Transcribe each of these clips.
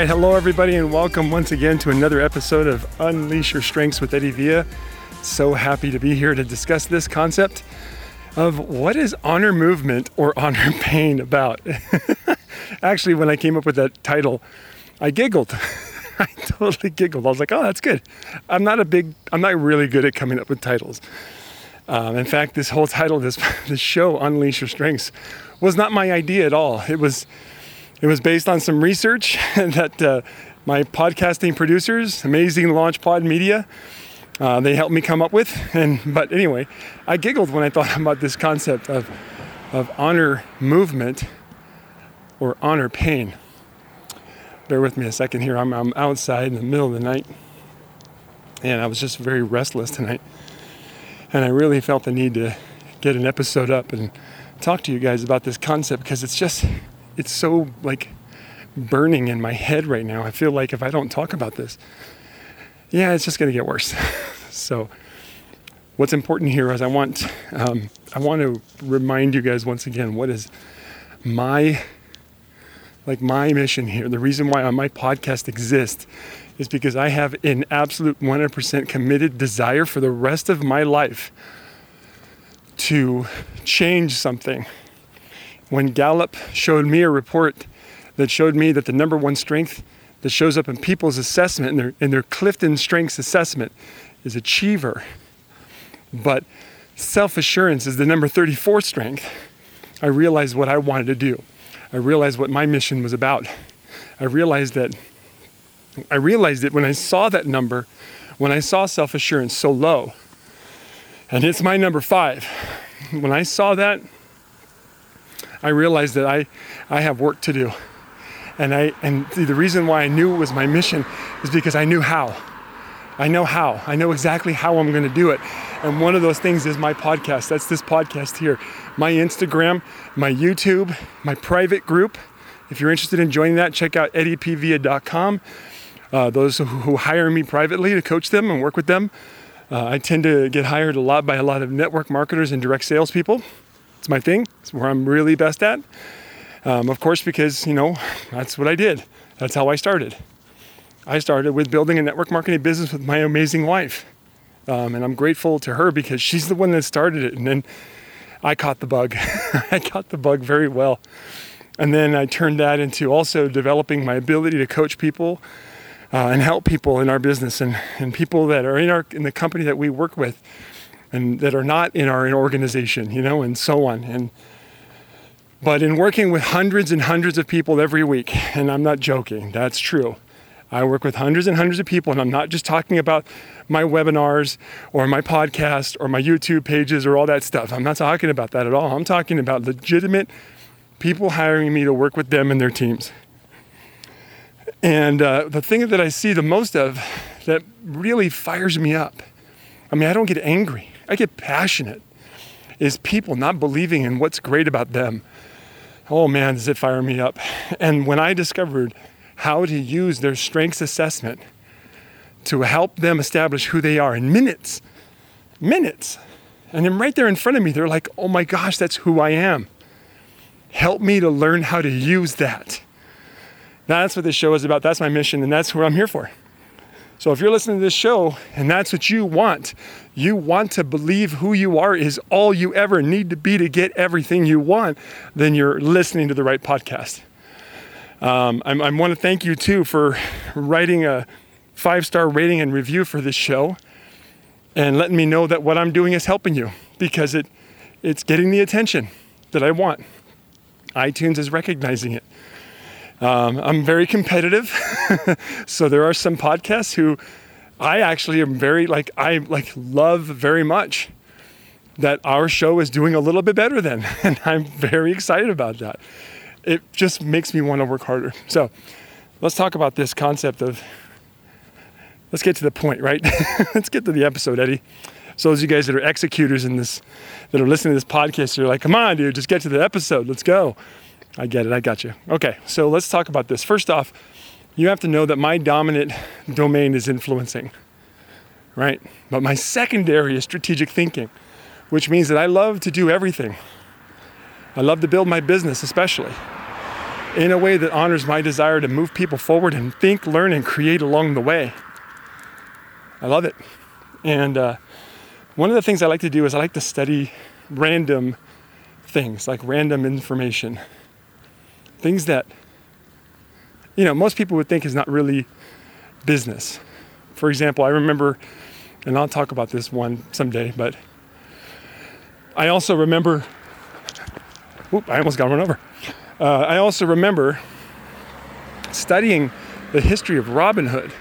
right, hello everybody, and welcome once again to another episode of Unleash Your Strengths with Eddie Villa. So happy to be here to discuss this concept of what is honor movement or honor pain about. Actually, when I came up with that title, I giggled. I totally giggled. I was like, "Oh, that's good." I'm not a big, I'm not really good at coming up with titles. Um, in fact, this whole title, this this show, "Unleash Your Strengths," was not my idea at all. It was it was based on some research that uh, my podcasting producers, Amazing Launch Pod Media, uh, they helped me come up with. And but anyway, I giggled when I thought about this concept of of honor movement or honor pain. Bear with me a second here. I'm, I'm outside in the middle of the night, and I was just very restless tonight, and I really felt the need to get an episode up and talk to you guys about this concept because it's just it's so like burning in my head right now. I feel like if I don't talk about this, yeah, it's just going to get worse. so, what's important here is I want um, I want to remind you guys once again what is my like my mission here. The reason why my podcast exists is because I have an absolute 100% committed desire for the rest of my life to change something when Gallup showed me a report that showed me that the number one strength that shows up in people's assessment, in their, in their Clifton Strengths assessment, is achiever. But self assurance is the number 34 strength. I realized what I wanted to do. I realized what my mission was about. I realized that I realized it when I saw that number, when I saw self assurance so low. And it's my number five. When I saw that, I realized that I, I have work to do. And, I, and the reason why I knew it was my mission is because I knew how. I know how. I know exactly how I'm going to do it. And one of those things is my podcast. That's this podcast here. My Instagram, my YouTube, my private group. If you're interested in joining that, check out eddiepvia.com. Uh, those who, hire me privately to coach them and work with them. Uh, I tend to get hired a lot by a lot of network marketers and direct salespeople. It's my thing. It's where I'm really best at. Um, of course, because, you know, that's what I did. That's how I started. I started with building a network marketing business with my amazing wife. Um, and I'm grateful to her because she's the one that started it. And then I caught the bug. I caught the bug very well. And then I turned that into also developing my ability to coach people uh, and help people in our business and, and people that are in our in the company that we work with and that are not in our organization, you know, and so on. And but in working with hundreds and hundreds of people every week, and I'm not joking, that's true. I work with hundreds and hundreds of people, and I'm not just talking about my webinars or my podcast or my YouTube pages or all that stuff. I'm not talking about that at all. I'm talking about legitimate people hiring me to work with them and their teams. And uh, the thing that I see the most of that really fires me up, I mean, I don't get angry. I get passionate is people not believing in what's great about them. Oh man, does it fire me up. And when I discovered how to use their strengths assessment to help them establish who they are in minutes, minutes, and then right there in front of me, they're like, oh my gosh, that's who I am. Help me to learn how to use that. That's what this show is about. That's my mission, and that's what I'm here for. So if you're listening to this show and that's what you want, you want to believe who you are is all you ever need to be to get everything you want, then you're listening to the right podcast. Um, I want to thank you too for writing a five star rating and review for this show and letting me know that what I'm doing is helping you because it, it's getting the attention that I want. iTunes is recognizing it. Um, I'm very competitive, so there are some podcasts who I actually am very like I like love very much that our show is doing a little bit better than, and I'm very excited about that. It just makes me want to work harder. So let's talk about this concept of let's get to the point, right? let's get to the episode, Eddie. So those of you guys that are executors in this, that are listening to this podcast, you're like, come on, dude, just get to the episode. Let's go. I get it. I got you. Okay, so let's talk about this. First off, you have to know that my dominant domain is influencing, right? But my secondary is strategic thinking, which means that I love to do everything. I love to build my business, especially. in a way that honors my desire to move people forward and think, learn, and create along the way. I love it. And uh, one of the things I like to do is I like to study random things, like random information. Things that, you know, most people would think is not really business. For example, I remember, and I'll talk about this one someday, but I also remember, whoop, I almost got run over. Uh, I also remember studying the history of Robin Hood.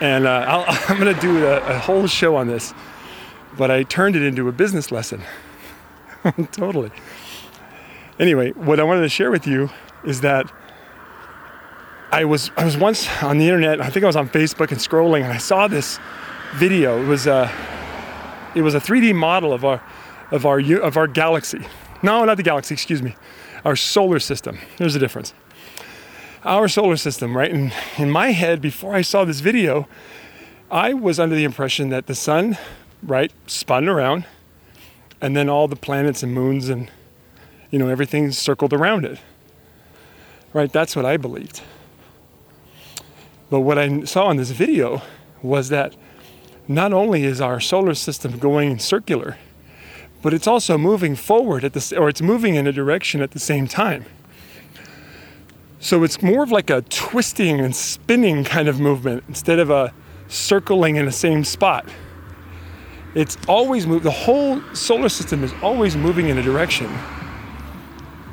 And uh, i am going to do a, a whole show on this, but I turned it into a business lesson. totally. Anyway, what I wanted to share with you is that I was I was once on the internet. I think I was on Facebook and scrolling, and I saw this video. It was a it was a 3D model of our of our of our galaxy. No, not the galaxy. Excuse me, our solar system. There's a difference. Our solar system, right? And in my head, before I saw this video, I was under the impression that the sun, right, spun around, and then all the planets and moons and you know everything circled around it. Right? That's what I believed. But what I saw in this video was that not only is our solar system going circular, but it's also moving forward at the or it's moving in a direction at the same time. So it's more of like a twisting and spinning kind of movement instead of a circling in the same spot. It's always moved. The whole solar system is always moving in a direction,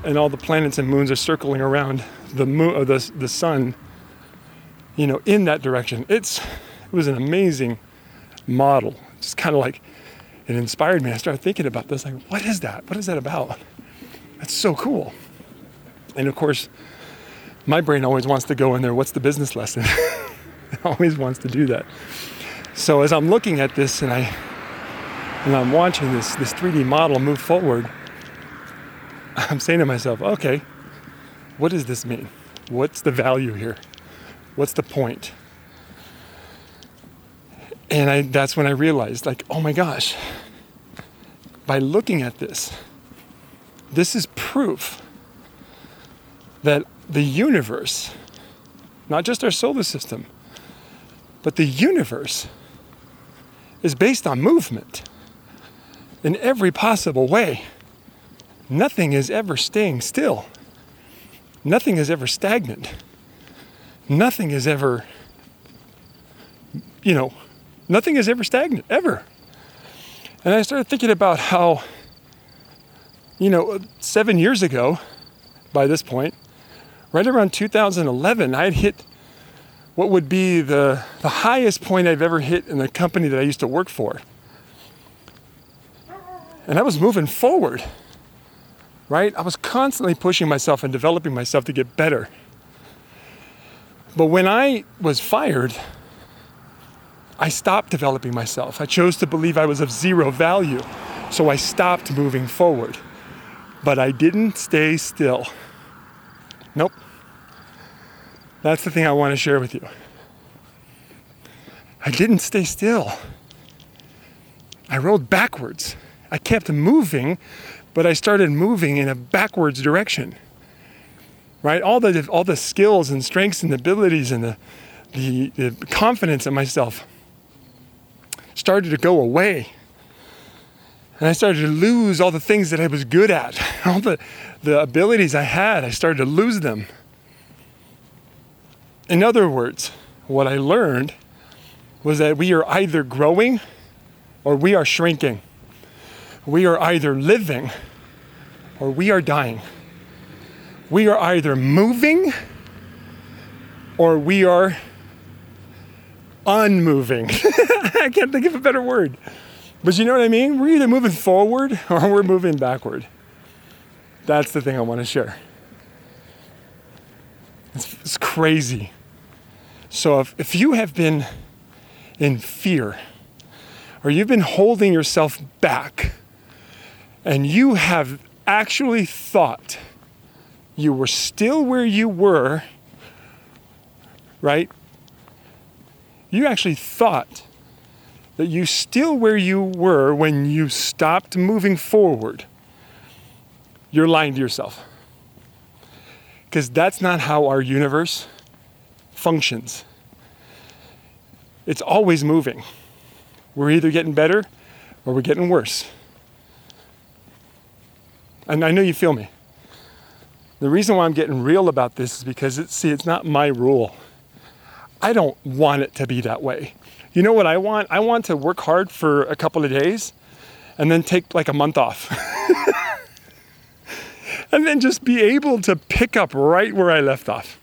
and all the planets and moons are circling around the moon, or the the sun you know, in that direction. It's it was an amazing model. Just kind of like it inspired me. I started thinking about this, like, what is that? What is that about? That's so cool. And of course, my brain always wants to go in there, what's the business lesson? it always wants to do that. So as I'm looking at this and I and I'm watching this this 3D model move forward, I'm saying to myself, okay, what does this mean? What's the value here? What's the point? And I, that's when I realized, like, oh my gosh, by looking at this, this is proof that the universe, not just our solar system, but the universe is based on movement in every possible way. Nothing is ever staying still. Nothing is ever stagnant nothing is ever, you know, nothing is ever stagnant, ever. And I started thinking about how, you know, seven years ago, by this point, right around 2011, I had hit what would be the, the highest point I've ever hit in the company that I used to work for. And I was moving forward, right? I was constantly pushing myself and developing myself to get better. But when I was fired, I stopped developing myself. I chose to believe I was of zero value. So I stopped moving forward. But I didn't stay still. Nope. That's the thing I want to share with you. I didn't stay still. I rolled backwards. I kept moving, but I started moving in a backwards direction right? All the all the skills and strengths and abilities and the, the, the confidence in myself started to go away. And I started to lose all the things that I was good at, all the, the abilities I had, I started to lose them. In other words, what I learned was that we are either growing or we are shrinking. We are either living or we are dying we are either moving or we are unmoving. I can't think of a better word. But you know what I mean? We're either moving forward or we're moving backward. That's the thing I want to share. It's, it's crazy. So if, if you have been in fear or you've been holding yourself back and you have actually thought you were still where you were, right? You actually thought that you still where you were when you stopped moving forward. You're lying to yourself. Because that's not how our universe functions. It's always moving. We're either getting better or we're getting worse. And I know you feel me. The reason why I'm getting real about this is because it's, see, it's not my rule. I don't want it to be that way. You know what I want? I want to work hard for a couple of days and then take like a month off. and then just be able to pick up right where I left off.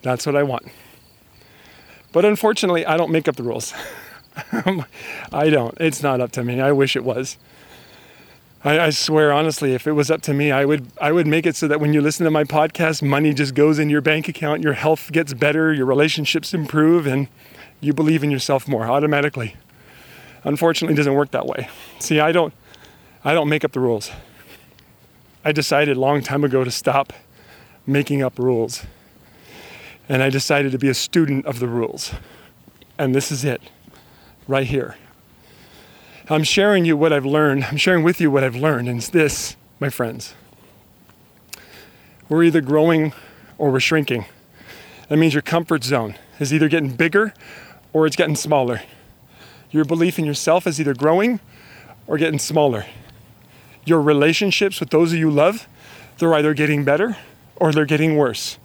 That's what I want. But unfortunately, I don't make up the rules. I don't. It's not up to me. I wish it was. I, I, swear, honestly, if it was up to me, I would I would make it so that when you listen to my podcast, money just goes in your bank account, your health gets better, your relationships improve, and you believe in yourself more automatically. Unfortunately, it doesn't work that way. See, I don't I don't make up the rules. I decided a long time ago to stop making up rules. And I decided to be a student of the rules. And this is it, right here. I'm sharing you what I've learned. I'm sharing with you what I've learned. And it's this, my friends. We're either growing or we're shrinking. That means your comfort zone is either getting bigger or it's getting smaller. Your belief in yourself is either growing or getting smaller. Your relationships with those of you love, they're either getting better or they're getting worse.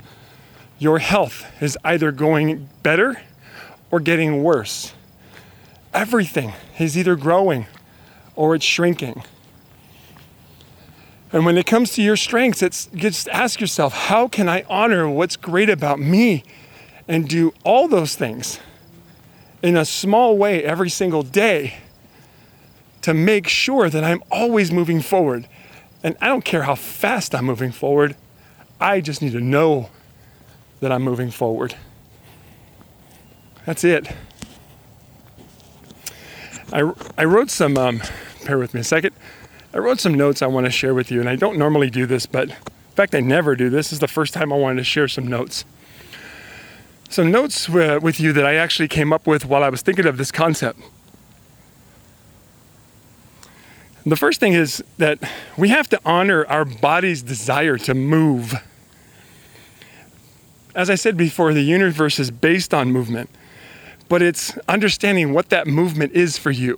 Your health is either going better or getting worse everything is either growing or it's shrinking. And when it comes to your strengths, it's just ask yourself, how can I honor what's great about me and do all those things in a small way every single day to make sure that I'm always moving forward? And I don't care how fast I'm moving forward, I just need to know that I'm moving forward. That's it. I, I wrote some, um, bear with me a second. I wrote some notes I want to share with you, and I don't normally do this, but in fact, I never do this. Is the first time I wanted to share some notes. Some notes uh, with you that I actually came up with while I was thinking of this concept. The first thing is that we have to honor our body's desire to move. As I said before, the universe is based on movement but it's understanding what that movement is for you.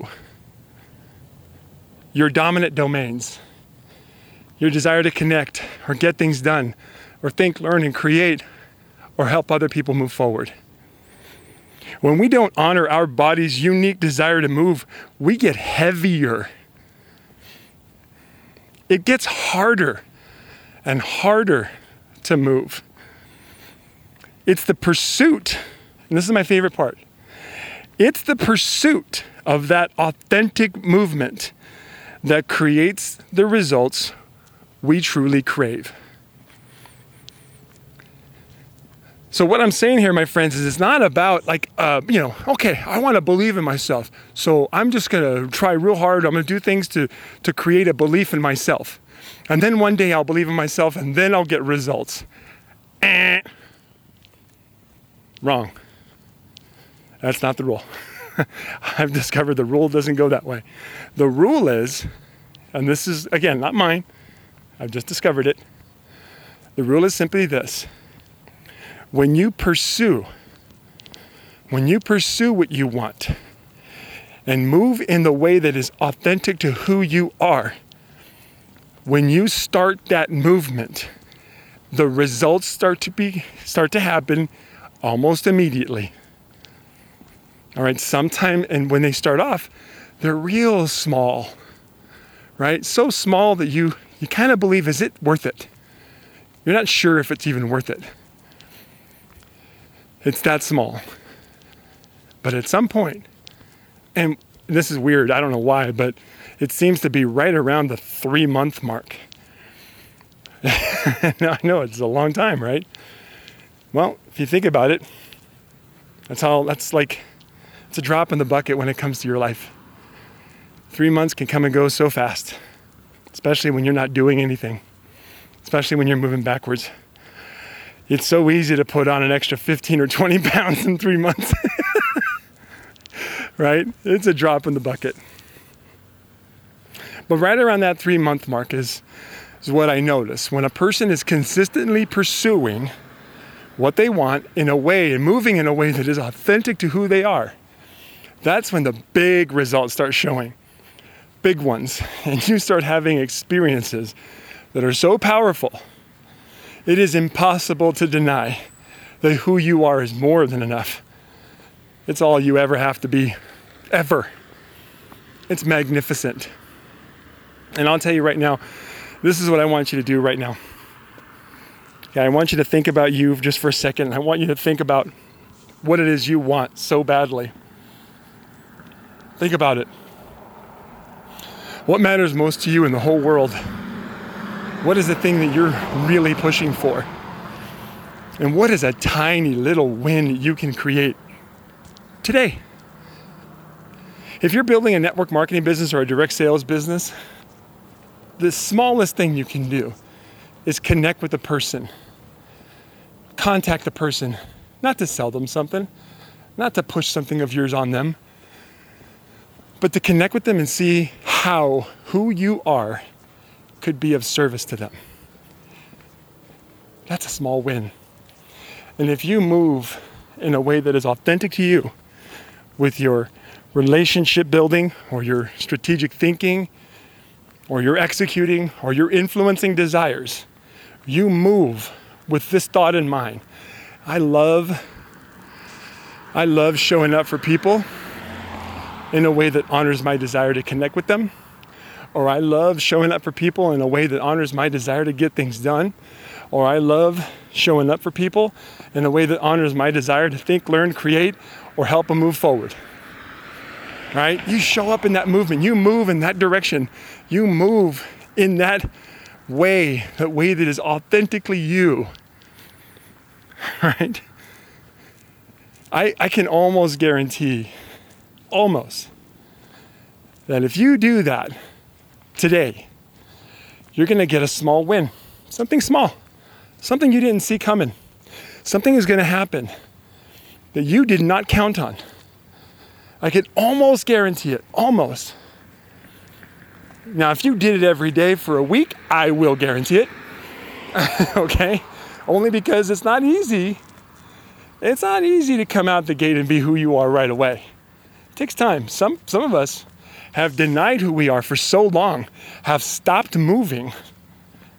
Your dominant domains, your desire to connect or get things done, or think, learn, and create, or help other people move forward. When we don't honor our body's unique desire to move, we get heavier. It gets harder and harder to move. It's the pursuit, and this is my favorite part it's the pursuit of that authentic movement that creates the results we truly crave. So, what I'm saying here, my friends, is it's not about like, uh, you know, okay, I want to believe in myself. So, I'm just to try real hard. I'm to do things to, to create a belief in myself. And then one day I'll believe in myself and then I'll get results. Eh. Wrong. That's not the rule. I've discovered the rule doesn't go that way. The rule is, and this is, again, not mine, I've just discovered it. The rule is simply this when you pursue, when you pursue what you want and move in the way that is authentic to who you are, when you start that movement, the results start to be start to happen almost immediately. All right, sometime, and when they start off, they're real small, right? So small that you, you kind of believe, is it worth it? You're not sure if it's even worth it. It's that small. But at some point, and this is weird, I don't know why, but it seems to be right around the three month mark. I know it's a long time, right? Well, if you think about it, that's how, that's like it's a drop in the bucket when it comes to your life. Three months can come and go so fast, especially when you're not doing anything, especially when you're moving backwards. It's so easy to put on an extra 15 or 20 pounds in three months. right? It's a drop in the bucket. But right around that three month mark is is what I notice. When a person is consistently pursuing what they want in a way and moving in a way that is authentic to who they are, that's when the big results start showing. Big ones. And you start having experiences that are so powerful, it is impossible to deny that who you are is more than enough. It's all you ever have to be, ever. It's magnificent. And I'll tell you right now, this is what I want you to do right now. Okay, I want you to think about you just for a second. I want you to think about what it is you want so badly. Think about it. What matters most to you in the whole world? What is the thing that you're really pushing for? And what is a tiny little win you can create today? If you're building a network marketing business or a direct sales business, the smallest thing you can do is connect with the person. Contact the person, not to sell them something, not to push something of yours on them, but to connect with them and see how who you are could be of service to them. That's a small win. And if you move in a way that is authentic to you with your relationship building or your strategic thinking or your executing or your influencing desires, you move with this thought in mind. I love I love showing up for people in a way that honors my desire to connect with them. Or I love showing up for people in a way that honors my desire to get things done. Or I love showing up for people in a way that honors my desire to think, learn, create, or help them move forward right? You show up in that movement, you move in that direction, you move in that way, that way that is authentically you, right? I, I can almost guarantee, almost, that if you do that today, you're gonna get a small win. Something small, something you didn't see coming. Something is gonna happen that you did not count on. I can almost guarantee it, almost. Now, if you did it every day for a week, I will guarantee it. okay? Only because it's not easy. It's not easy to come out the gate and be who you are right away. It takes time. Some, some of us have denied who we are for so long, have stopped moving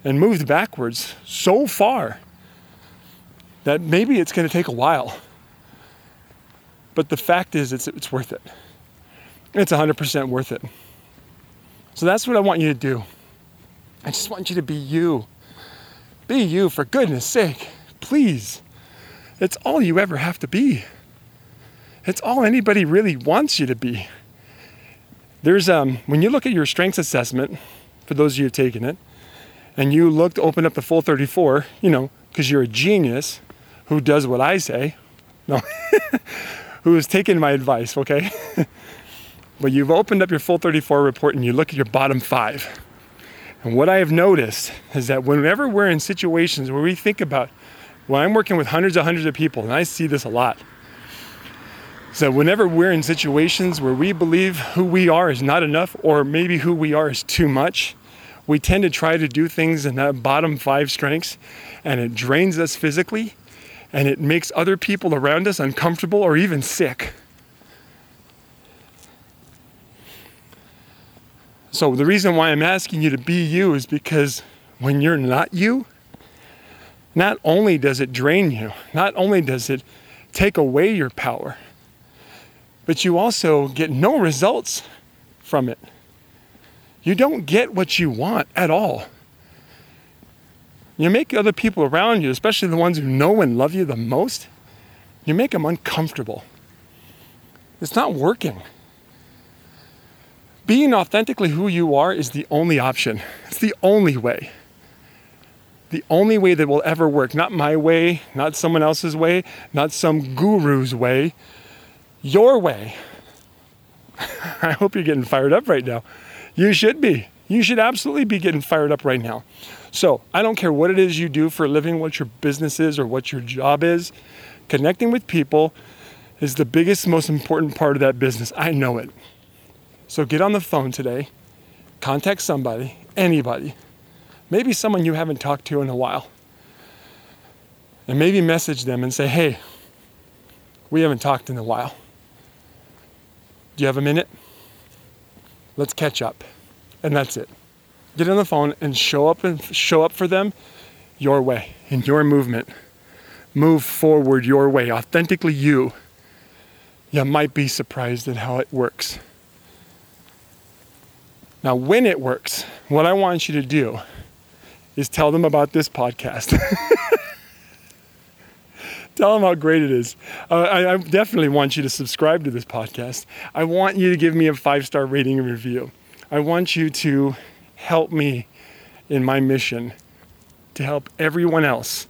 and moved backwards so far that maybe it's going to take a while. But the fact is, it's, it's worth it. It's 100% worth it. So that's what I want you to do. I just want you to be you. Be you, for goodness sake. Please. It's all you ever have to be. It's all anybody really wants you to be. There's um when you look at your strengths assessment, for those of you who've taken it, and you look to open up the full 34, you know, because you're a genius who does what I say. No. who has taken my advice, okay? but you've opened up your full 34 report and you look at your bottom five. And what I have noticed is that whenever we're in situations where we think about, when I'm working with hundreds and hundreds of people, and I see this a lot, so whenever we're in situations where we believe who we are is not enough, or maybe who we are is too much, we tend to try to do things in that bottom five strengths, and it drains us physically and it makes other people around us uncomfortable or even sick. So, the reason why I'm asking you to be you is because when you're not you, not only does it drain you, not only does it take away your power, but you also get no results from it. You don't get what you want at all. You make other people around you, especially the ones who know and love you the most, you make them uncomfortable. It's not working. Being authentically who you are is the only option. It's the only way. The only way that will ever work. Not my way, not someone else's way, not some guru's way. Your way. I hope you're getting fired up right now. You should be. You should absolutely be getting fired up right now. So I don't care what it is you do for a living, what your business is, or what your job is, connecting with people is the biggest, most important part of that business. I know it. So get on the phone today, contact somebody, anybody, maybe someone you haven't talked to in a while. And maybe message them and say, hey, we haven't talked in a while. Do you have a minute? Let's catch up. And that's it. Get on the phone and show up and show up for them your way, in your movement. Move forward your way, authentically you. You might be surprised at how it works. Now, when it works, what I want you to do is tell them about this podcast. tell them how great it is. Uh, I, I, definitely want you to subscribe to this podcast. I want you to give me a five star rating and review. I want you to help me in my mission to help everyone else,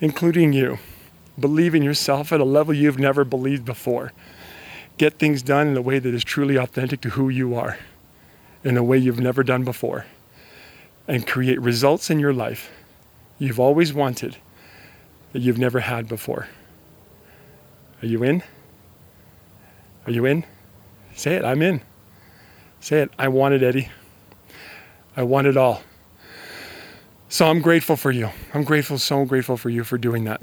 including you, believe in yourself at a level you've never believed before. Get things done in a way that is truly authentic to who you are, in a way you've never done before, and create results in your life you've always wanted that you've never had before. Are you in? Are you in? Say it, I'm in. Say it, I want it, Eddie. I want it all. So I'm grateful for you. I'm grateful, so grateful for you for doing that.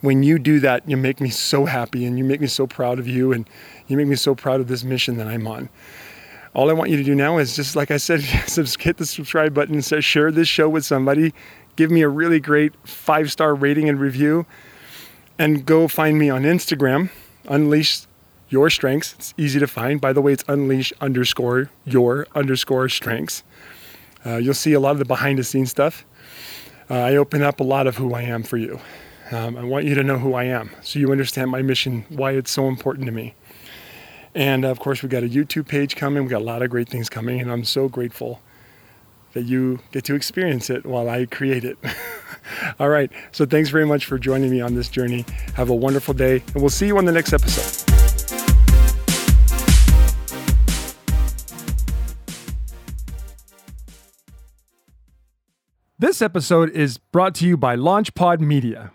When you do that, you make me so happy and you make me so proud of you and you make me so proud of this mission that I'm on. All I want you to do now is just like I said, hit the subscribe button and share this show with somebody. Give me a really great five star rating and review. And go find me on Instagram, Unleash Your Strengths. It's easy to find. By the way, it's Unleash underscore your underscore strengths. Uh, you'll see a lot of the behind the scenes stuff. Uh, I open up a lot of who I am for you. Um, I want you to know who I am so you understand my mission, why it's so important to me. And of course, we've got a YouTube page coming. We've got a lot of great things coming, and I'm so grateful that you get to experience it while I create it. All right. So thanks very much for joining me on this journey. Have a wonderful day, and we'll see you on the next episode. This episode is brought to you by LaunchPod Media.